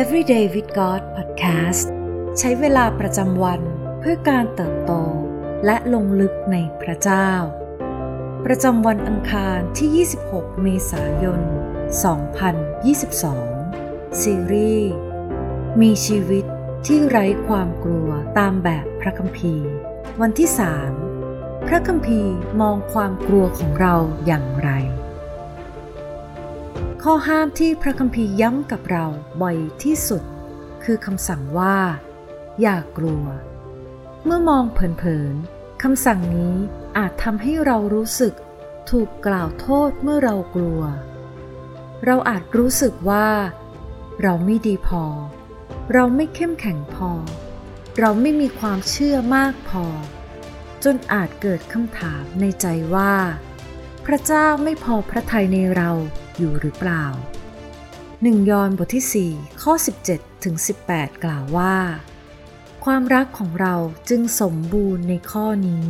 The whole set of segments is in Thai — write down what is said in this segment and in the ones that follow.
Everyday with God Podcast ใช้เวลาประจำวันเพื่อการเติบโต และลงลึกในพระเจ้า ประจำวันอังคารที่ 26 เมษายน 2022 ซีรีส์ มีชีวิตที่ไร้ความกลัวตามแบบพระคัมภีร์ วันที่ 3 พระคัมภีร์มองความกลัวของเราอย่างไร ข้อห้ามที่พระคัมภีร์ย้ำกับเราบ่อยที่สุด คือคำสั่งว่า อย่ากลัว เมื่อมองเผินๆคำสั่งนี้อาจทำให้เรารู้สึกถูกกล่าวโทษเมื่อเรากลัว เราอาจรู้สึกว่า เราไม่ดีพอ เราไม่เข้มแข็งพอ เราไม่มีความเชื่อมากพอ จนอาจเกิดคำถามในใจว่า พระเจ้าไม่พอพระทัยในเรา อยู่หรือเปล่า 1 ยอห์นบทที่ 4 ข้อ 17ถึง18 กล่าวว่า ความรักของเราจึงสมบูรณ์ในข้อนี้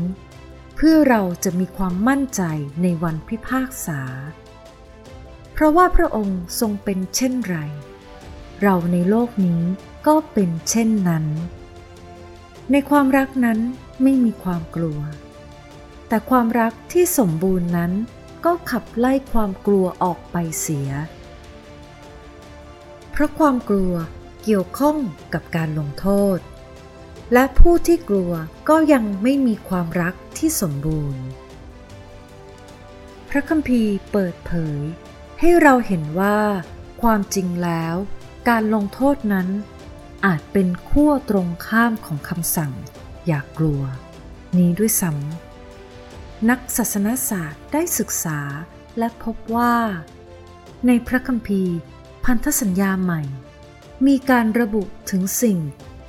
เพื่อเราจะมีความมั่นใจในวันพิพากษา เพราะว่าพระองค์ทรงเป็นเช่นไร เราในโลกนี้ก็เป็นเช่นนั้น ในความรักนั้นไม่มีความกลัว แต่ความรักที่สมบูรณ์นั้น ก็ขับไล่ความกลัวออกไปเสีย เพราะความกลัวเกี่ยวข้องกับการลงโทษ และผู้ที่กลัวก็ยังไม่มีความรักที่สมบูรณ์ พระคัมภีร์เปิดเผย ให้เราเห็นว่า ความจริงแล้ว การลงโทษนั้น อาจเป็นขั้วตรงข้ามของคำสั่ง อย่ากกลัว นี้ด้วยซ้ำ นักศาสนศาสตร์ได้ศึกษาและพบว่า ในพระคัมภีร์ พันธสัญญาใหม่ มีการระบุถึงสิ่ง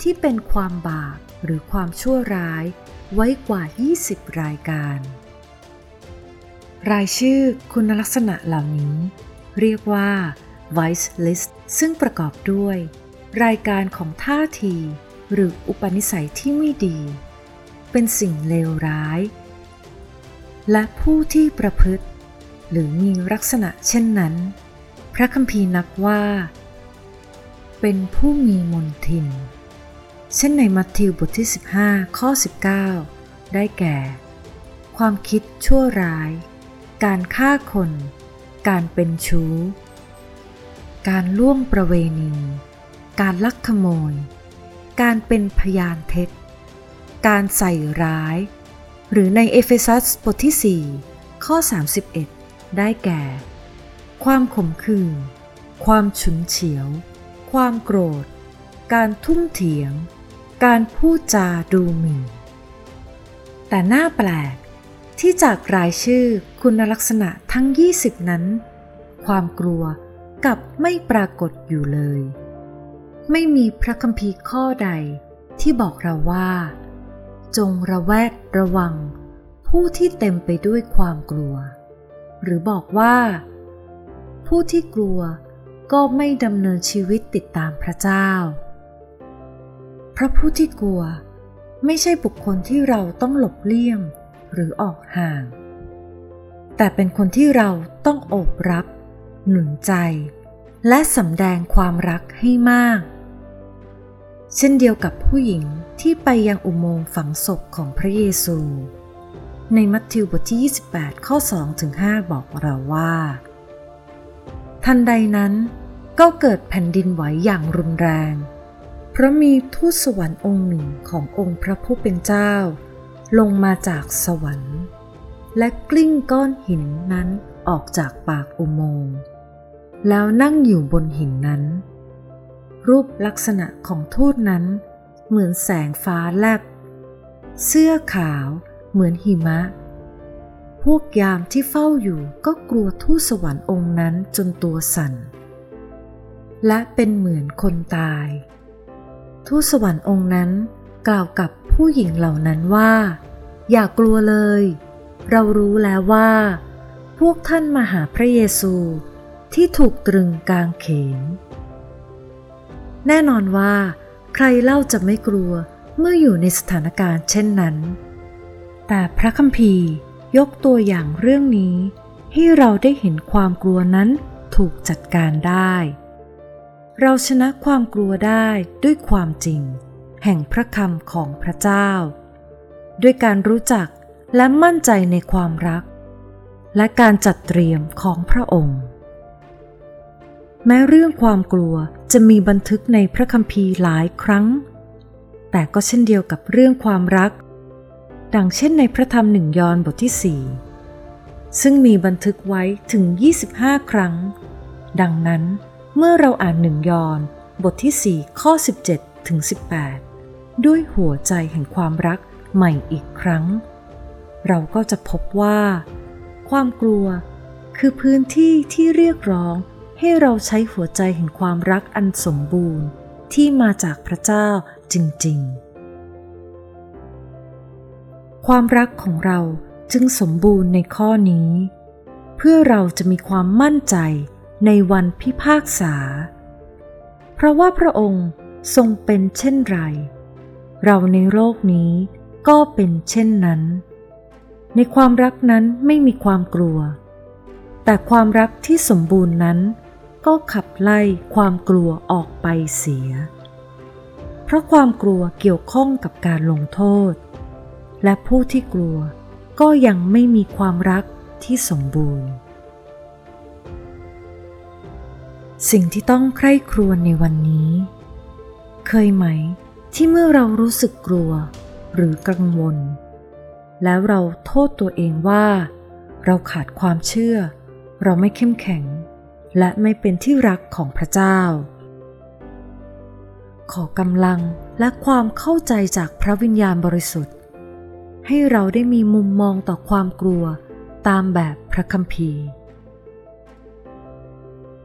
ที่เป็นความบาปหรือความชั่วร้ายไว้กว่า 20 รายการ รายชื่อคุณลักษณะเหล่านี้ เรียกว่า Vice List ซึ่งประกอบด้วย รายการของท่าที หรืออุปนิสัยที่ไม่ดี เป็นสิ่งเลวร้าย และผู้ที่ประพฤติ หรือมีลักษณะเช่นนั้น พระคัมภีร์นับว่า เป็นผู้มีมนทิน เช่นในมัทธิวบทที่ 15 ข้อ 19 ได้แก่ ความคิดชั่วร้าย การฆ่าคน การเป็นชู้ การล่วงประเวณี การลักขโมย การเป็นพยานเท็จ การใส่ร้าย หรือในเอเฟซัสบทที่ 4 ข้อ 31 ได้แก่ ความขมขื่นความฉุนเฉียว ความโกรธ การทุ่มเถียง การพูดจาดูหมิ่น แต่หน่าแปลกที่จากรายชื่อคุณลักษณะทั้ง 20 นั้น ความกลัวกับไม่ปรากฏอยู่เลย ไม่มีพระคัมภีร์ข้อใดที่บอกเราว่า จงระแวดระวัง ผู้ที่เต็มไปด้วยความกลัว หรือบอกว่า ผู้ที่กลัวก็ไม่ดำเนินชีวิตติดตามพระเจ้าเพราะผู้ที่กลัวไม่ใช่บุคคลที่เราต้องหลบเลี่ยงหรือออกห่าง แต่เป็นคนที่เราต้องโอบรับ หนุนใจ และสำแดงความรักให้มาก เช่นเดียวกับผู้หญิงที่ไปยังอุโมงค์ฝังศพของพระเยซู ในมัทธิวบทที่ 28 ข้อ 2 ถึง 5 บอกเราว่า ทันใดนั้นก็เกิดแผ่นดินไหวอย่างรุนแรง เพราะมีทูตสวรรค์องค์หนึ่งขององค์พระผู้เป็นเจ้า ลงมาจากสวรรค์ และกลิ้งก้อนหินนั้นออกจากปากอุโมงค์แล้วนั่งอยู่บนหินนั้น รูปลักษณะของทูตนั้น เหมือนแสงฟ้าแลบ เสื้อขาวเหมือนหิมะ พวกยามที่เฝ้าอยู่ก็กลัวทูตสวรรค์องค์นั้นจนตัวสั่น และเป็นเหมือนคนตาย ทูตสวรรค์องค์นั้นกล่าวกับผู้หญิงเหล่านั้นว่า อย่ากลัวเลย เรารู้แล้วว่า พวกท่านมาหาพระเยซูที่ถูกตรึงกลางเขน แน่นอนว่า ใครเล่าจะไม่กลัวเมื่ออยู่ในสถานการณ์เช่นนั้น แต่พระคัมภีร์ยกตัวอย่างเรื่องนี้ ให้เราได้เห็นความกลัวนั้นถูกจัดการได้ เราชนะความกลัวได้ด้วยความจริง แห่งพระคำของพระเจ้า ด้วยการรู้จักและมั่นใจในความรัก และการจัดเตรียมของพระองค์ แม้เรื่องความกลัว จะมีบันทึกในพระคัมภีร์หลายครั้ง แต่ก็เช่นเดียวกับเรื่องความรัก ดังเช่นในพระธรรมหนึ่งยอห์นบทที่สี่ซึ่งมีบันทึกไว้ถึง 25 ครั้ง ดังนั้นเมื่อเราอ่านหนึ่งยอห์นบทที่ 4 ข้อ 17ถึง18 ด้วยหัวใจแห่งความรักใหม่อีกครั้ง เราก็จะพบว่า ความกลัวคือพื้นที่ที่เรียกร้อง ให้เราใช้หัวใจแห่งความรักอันสมบูรณ์ที่มาจากพระเจ้าจริงๆ ความรักของเราจึงสมบูรณ์ในข้อนี้ เพื่อเราจะมีความมั่นใจในวันพิพากษา เพราะว่าพระองค์ทรงเป็นเช่นไร เราในโลกนี้ก็เป็นเช่นนั้น ในความรักนั้นไม่มีความกลัว แต่ความรักที่สมบูรณ์นั้น ก็ขับไล่ความกลัวออกไปเสีย เพราะความกลัวเกี่ยวข้องกับการลงโทษ และผู้ที่กลัวก็ยังไม่มีความรักที่สมบูรณ์ สิ่งที่ต้องใคร่ครวญในวันนี้ เคยไหมที่เมื่อเรารู้สึกกลัวหรือกังวล แล้วเราโทษตัวเองว่า เราขาดความเชื่อ เราไม่เข้มแข็ง และไม่เป็นที่รักของพระเจ้า ขอกำลังและความเข้าใจจากพระวิญญาณบริสุทธิ์ ให้เราได้มีมุมมองต่อความกลัวตามแบบพระคัมภีร์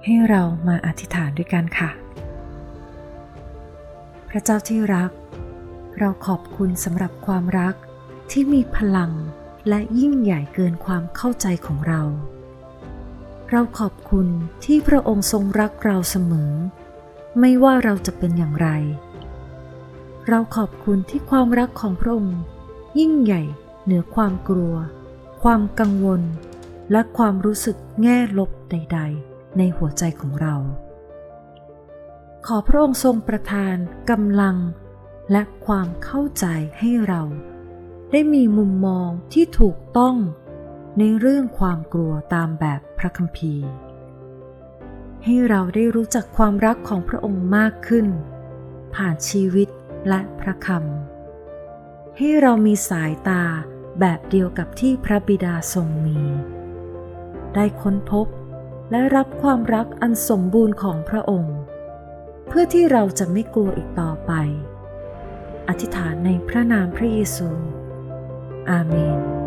ให้เรามาอธิษฐานด้วยกันค่ะ พระเจ้าที่รัก เราขอบคุณสำหรับความรักที่มีพลังและยิ่งใหญ่เกินความเข้าใจของเรา เราขอบคุณที่พระองค์ทรงรักเราเสมอ ไม่ว่าเราจะเป็นอย่างไร เราขอบคุณที่ความรักของพระองค์ ยิ่งใหญ่เหนือความกลัว ความกังวล และความรู้สึกแง่ลบใด ๆ ในหัวใจของเรา ขอพระองค์ทรงประทานกำลัง และความเข้าใจให้เรา ได้มีมุมมองที่ถูกต้อง ในเรื่องความกลัวตามแบบพระคัมภีร์ ให้เราได้รู้จักความรักของพระองค์มากขึ้น ผ่านชีวิตและพระคำให้เรามีสายตาแบบเดียวกับที่พระบิดาทรงมี ได้ค้นพบและรับความรักอันสมบูรณ์ของพระองค์ เพื่อที่เราจะไม่กลัวอีกต่อไป อธิษฐานในพระนามพระเยซู อาเมน